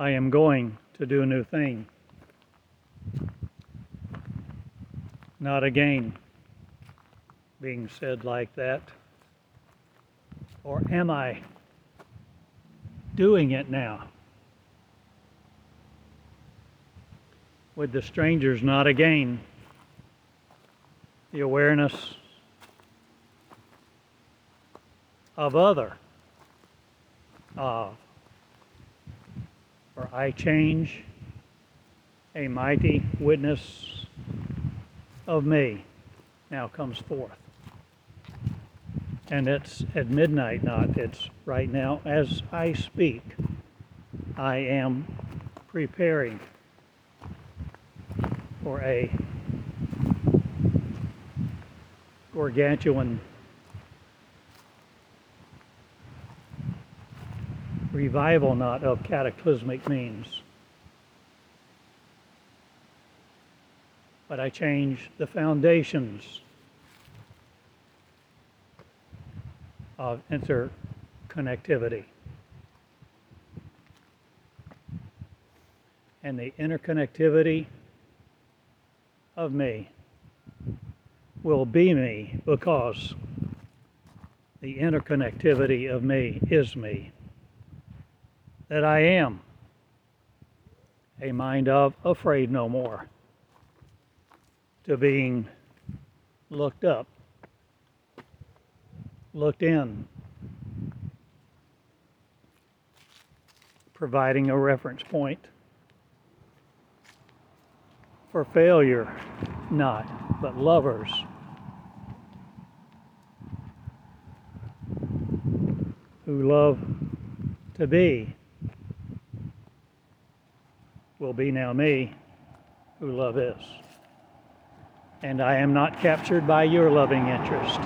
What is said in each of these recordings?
I am going to do a new thing. Not again being said like that. Or am I doing it now? With the strangers, not again. The awareness of other. For I change a mighty witness of me now comes forth. And it's at midnight, not it's right now as I speak. I am preparing for a gargantuan revival, not of cataclysmic means. But I change the foundations of interconnectivity. And the interconnectivity of me will be me because the interconnectivity of me is me. That I am a mind of afraid no more to being looked up, looked in, providing a reference point for failure, not, but lovers. Who love to be will be now me who love is. And I am not captured by your loving interest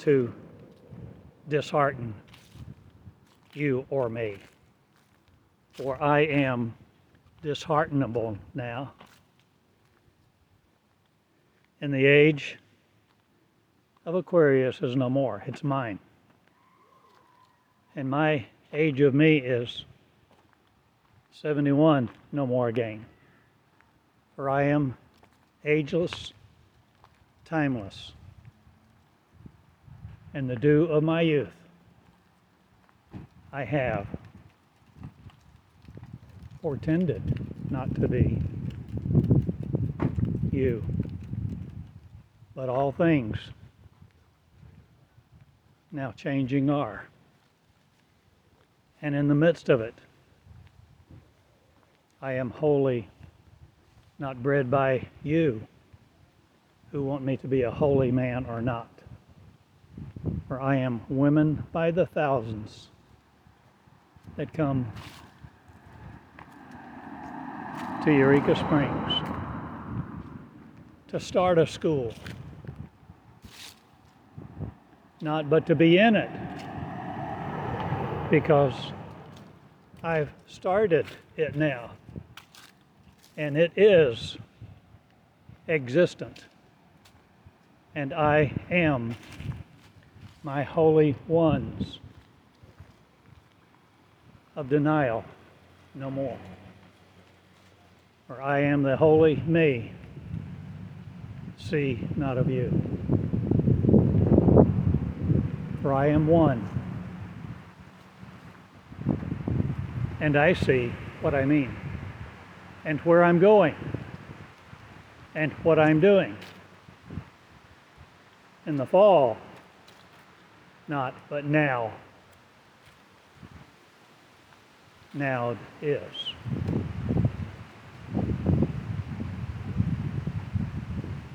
to dishearten you or me. For I am disheartenable now. And the age of Aquarius is no more, it's mine. And my age of me is 71, no more again. For I am ageless, timeless, and the dew of my youth I have portended not to be you, but all things now changing are. And in the midst of it, I am wholly not bred by you who want me to be a holy man or not. For I am women by the thousands that come to Eureka Springs to start a school. Not but to be in it because I've started it now and it is existent. And I am my holy ones of denial no more. For I am the holy me, see not of you. For I am one. And I see what I mean and where I'm going and what I'm doing. In the fall, not, but now. Now is.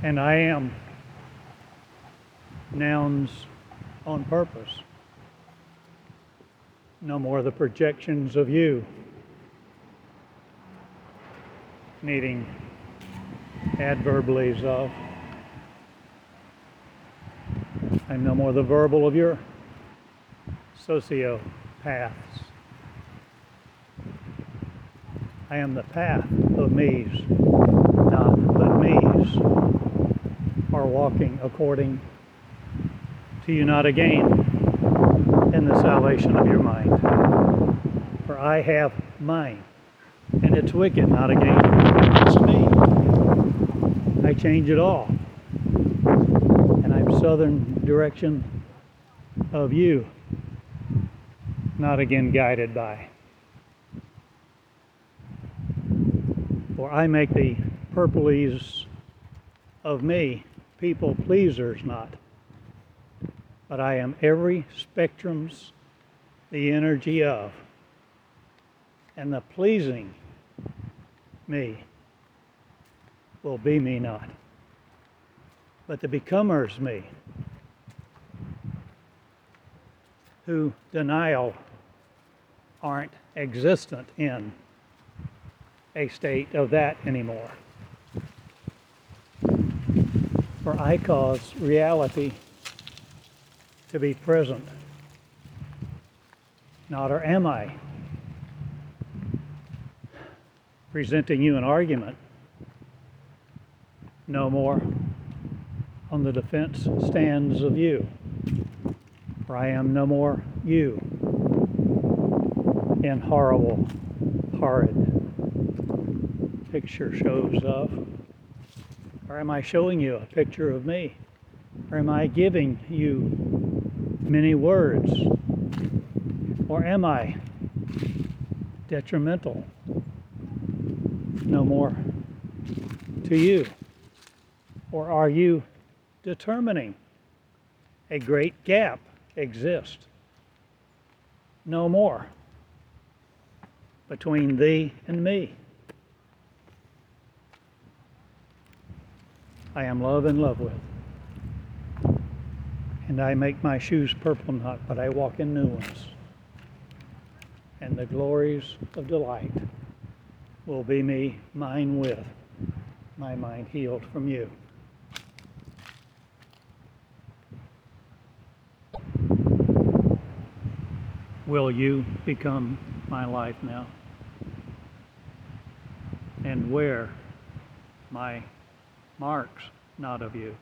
And I am nouns on purpose. No more the projections of you needing adverbials of. I'm no more the verbal of your sociopaths. I am the path of me's, not but me's, are walking according to you not again in the salvation of your mind. For I have mine, and it's wicked, not against me. I change it all. And I'm southern direction of you, not again guided by. For I make the purples of me people pleasers not. But I am every spectrum's the energy of. And the pleasing me will be me not. But the becomers me, who denial aren't existent in a state of that anymore. For I cause reality to be present. Not or am I presenting you an argument? No more on the defense stands of you. For I am no more you in horrible, horrid picture shows of? Or am I showing you a picture of me? Or am I giving you many words? Or am I detrimental no more to you? Or are you determining a great gap exists no more between thee and me? I am love and love with. And I make my shoes purple not, but I walk in new ones. And the glories of delight will be me mine with, my mind healed from you. Will you become my life now? And where my marks not of you.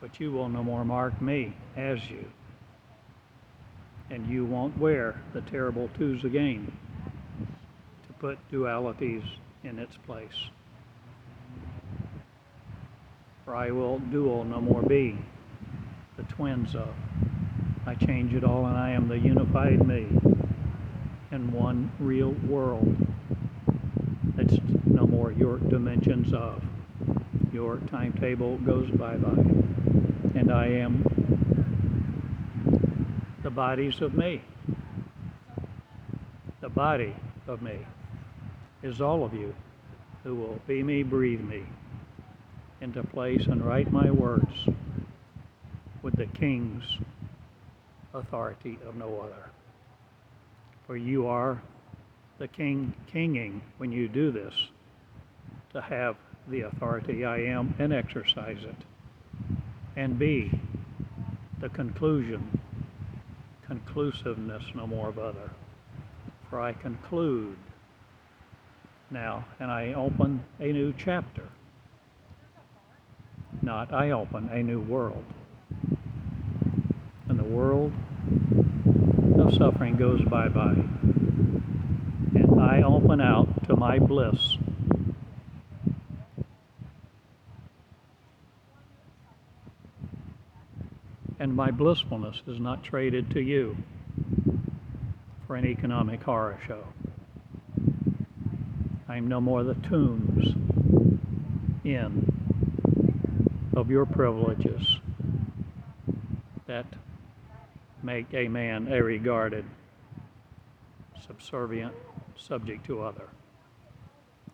But you will no more mark me as you. And you won't wear the terrible twos again put dualities in its place. For I will dual no more be the twins of. I change it all and I am the unified me in one real world that's no more your dimensions of. Your timetable goes bye bye. And I am the bodies of me. The body of me is all of you who will be me, breathe me into place and write my words with the King's authority of no other. For you are the king kinging when you do this to have the authority I am and exercise it. And B, the conclusion, conclusiveness no more of other. For I conclude now and I open a new chapter. Not I open a new world. And the world of suffering goes bye bye. And I open out to my bliss. And my blissfulness is not traded to you for an economic horror show. I'm no more the tombs in of your privileges that make a man a regarded, subservient, subject to other.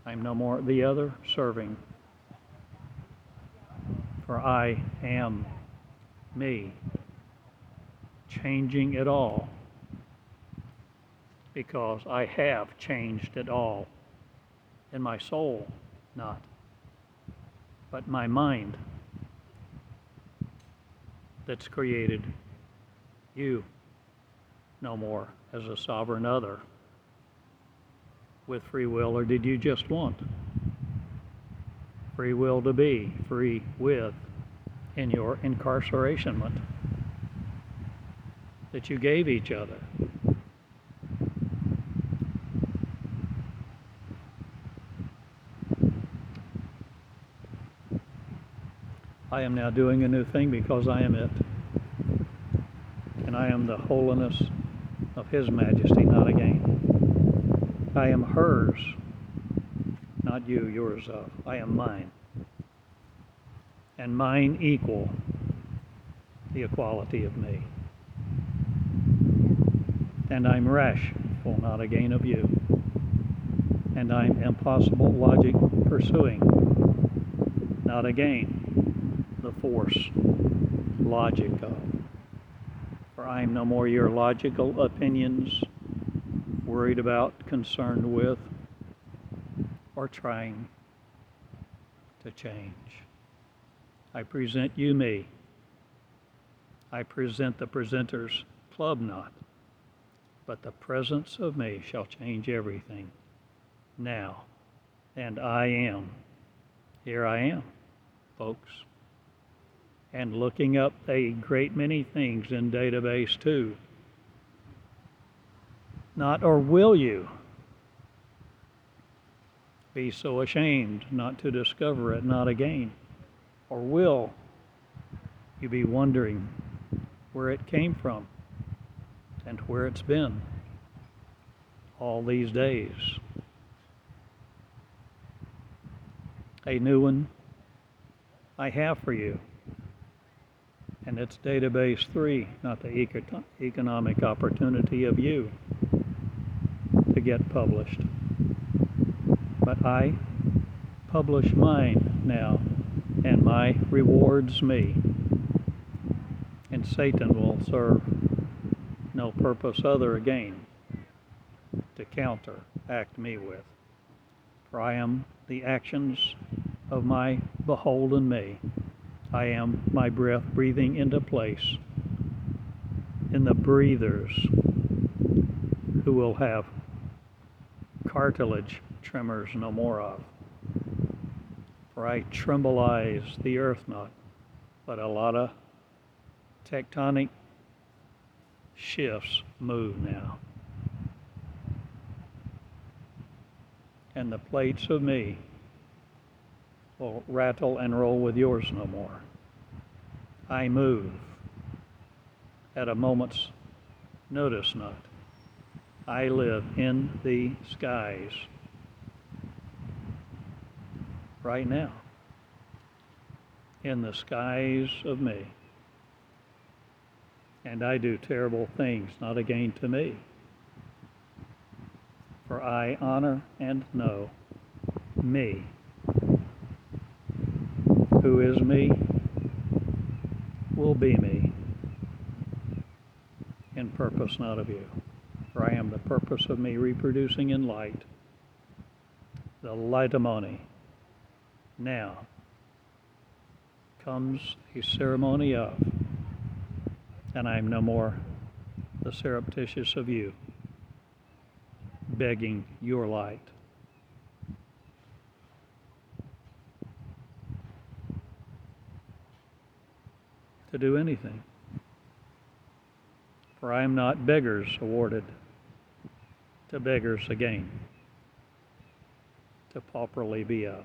I'm no more the other serving, for I am me, changing it all, because I have changed it all in my soul, not, but my mind that's created you no more as a sovereign other with free will, or did you just want free will to be free with in your incarcerationment that you gave each other I am now doing a new thing because I am it. And I am the holiness of His majesty, not again. I am hers, not you, yours of. I am mine. And mine equal the equality of me. And I'm rashful, not again of you. And I'm impossible logic pursuing, not again force logic of. For I am no more your logical opinions, worried about, concerned with, or trying to change. I present you me. I present the presenter's club not, but the presence of me shall change everything now. And I am. Here I am, folks. And looking up a great many things in database too. Not or will you be so ashamed not to discover it, not again? Or will you be wondering where it came from and where it's been all these days? A new one I have for you. And it's database three, not the eco- economic opportunity of you to get published. But I publish mine now, and my rewards me. And Satan will serve no purpose other again to counteract me with. For I am the actions of my beholden me. I am my breath breathing into place in the breathers who will have cartilage tremors no more of. For I trembleize the earth not, but a lot of tectonic shifts move now. And the plates of me will rattle and roll with yours no more. I move at a moment's notice not. I live in the skies right now, in the skies of me. And I do terrible things, not again to me. For I honor and know me. Who is me will be me in purpose not of you. For I am the purpose of me reproducing in light the lightimony. Now comes a ceremony of, and I am no more the surreptitious of you, begging your light. To do anything. For I am not beggars awarded to beggars again, to pauperly be of.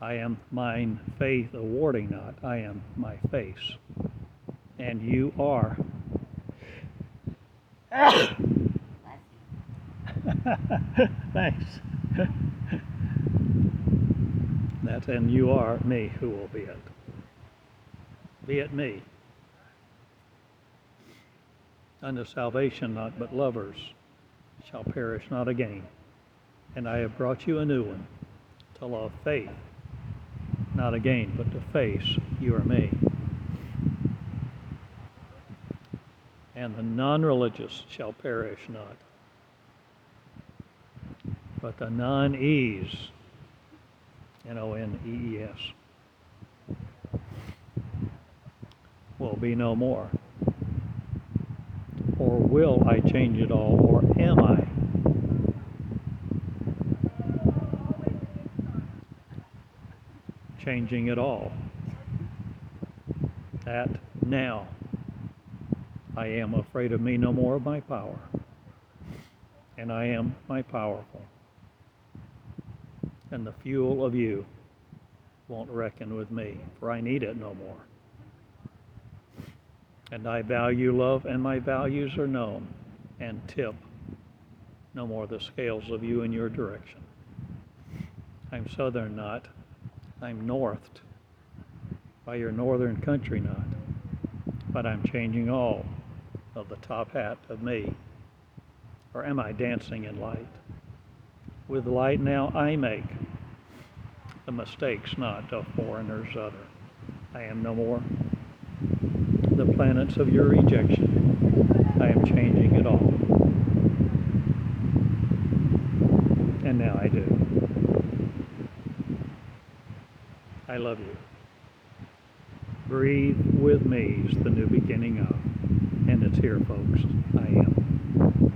I am mine faith awarding not, I am my face. And you are. Thanks. That's and you are me who will be it. Be it me. Unto salvation not but lovers shall perish not again. And I have brought you a new one, to love faith, not again, but to face you are me. And the non religious shall perish not, but the non ease, N O N E E S, will be no more. Or will I change it all, or am I? Changing it all. That now I am afraid of me no more of my power, and I am my powerful, and the fuel of you won't reckon with me, for I need it no more. And I value love, and my values are known, and tip no more the scales of you in your direction. I'm southern not, I'm northed by your northern country not, but I'm changing all of the top hat of me. Or am I dancing in light? With light now I make the mistakes not of foreigners utter. I am no more the planets of your rejection. I am changing it all. And now I do. I love you. Breathe with me is the new beginning of, and it's here, folks. I am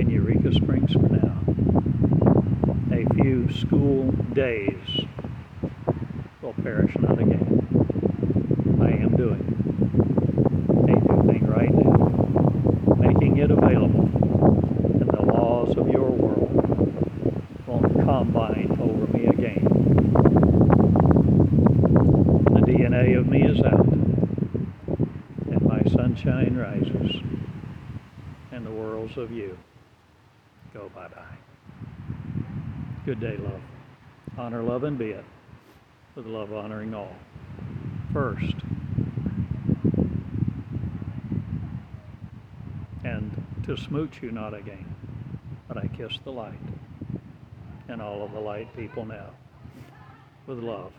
in Eureka Springs for now. School days will perish not again. I am doing a new thing right now, making it available, and the laws of your world won't combine over me again. The DNA of me is out, and my sunshine rises, and the worlds of you go bye bye. Good day, love. Honor, love, and be it, with love honoring all. First, and to smooch you not again, but I kiss the light, and all of the light people now, with love,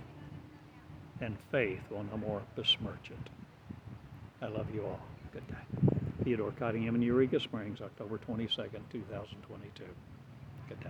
and faith will no more besmirch it. I love you all. Good day. Theodore Cottingham in Eureka Springs, October 22nd, 2022. Good day.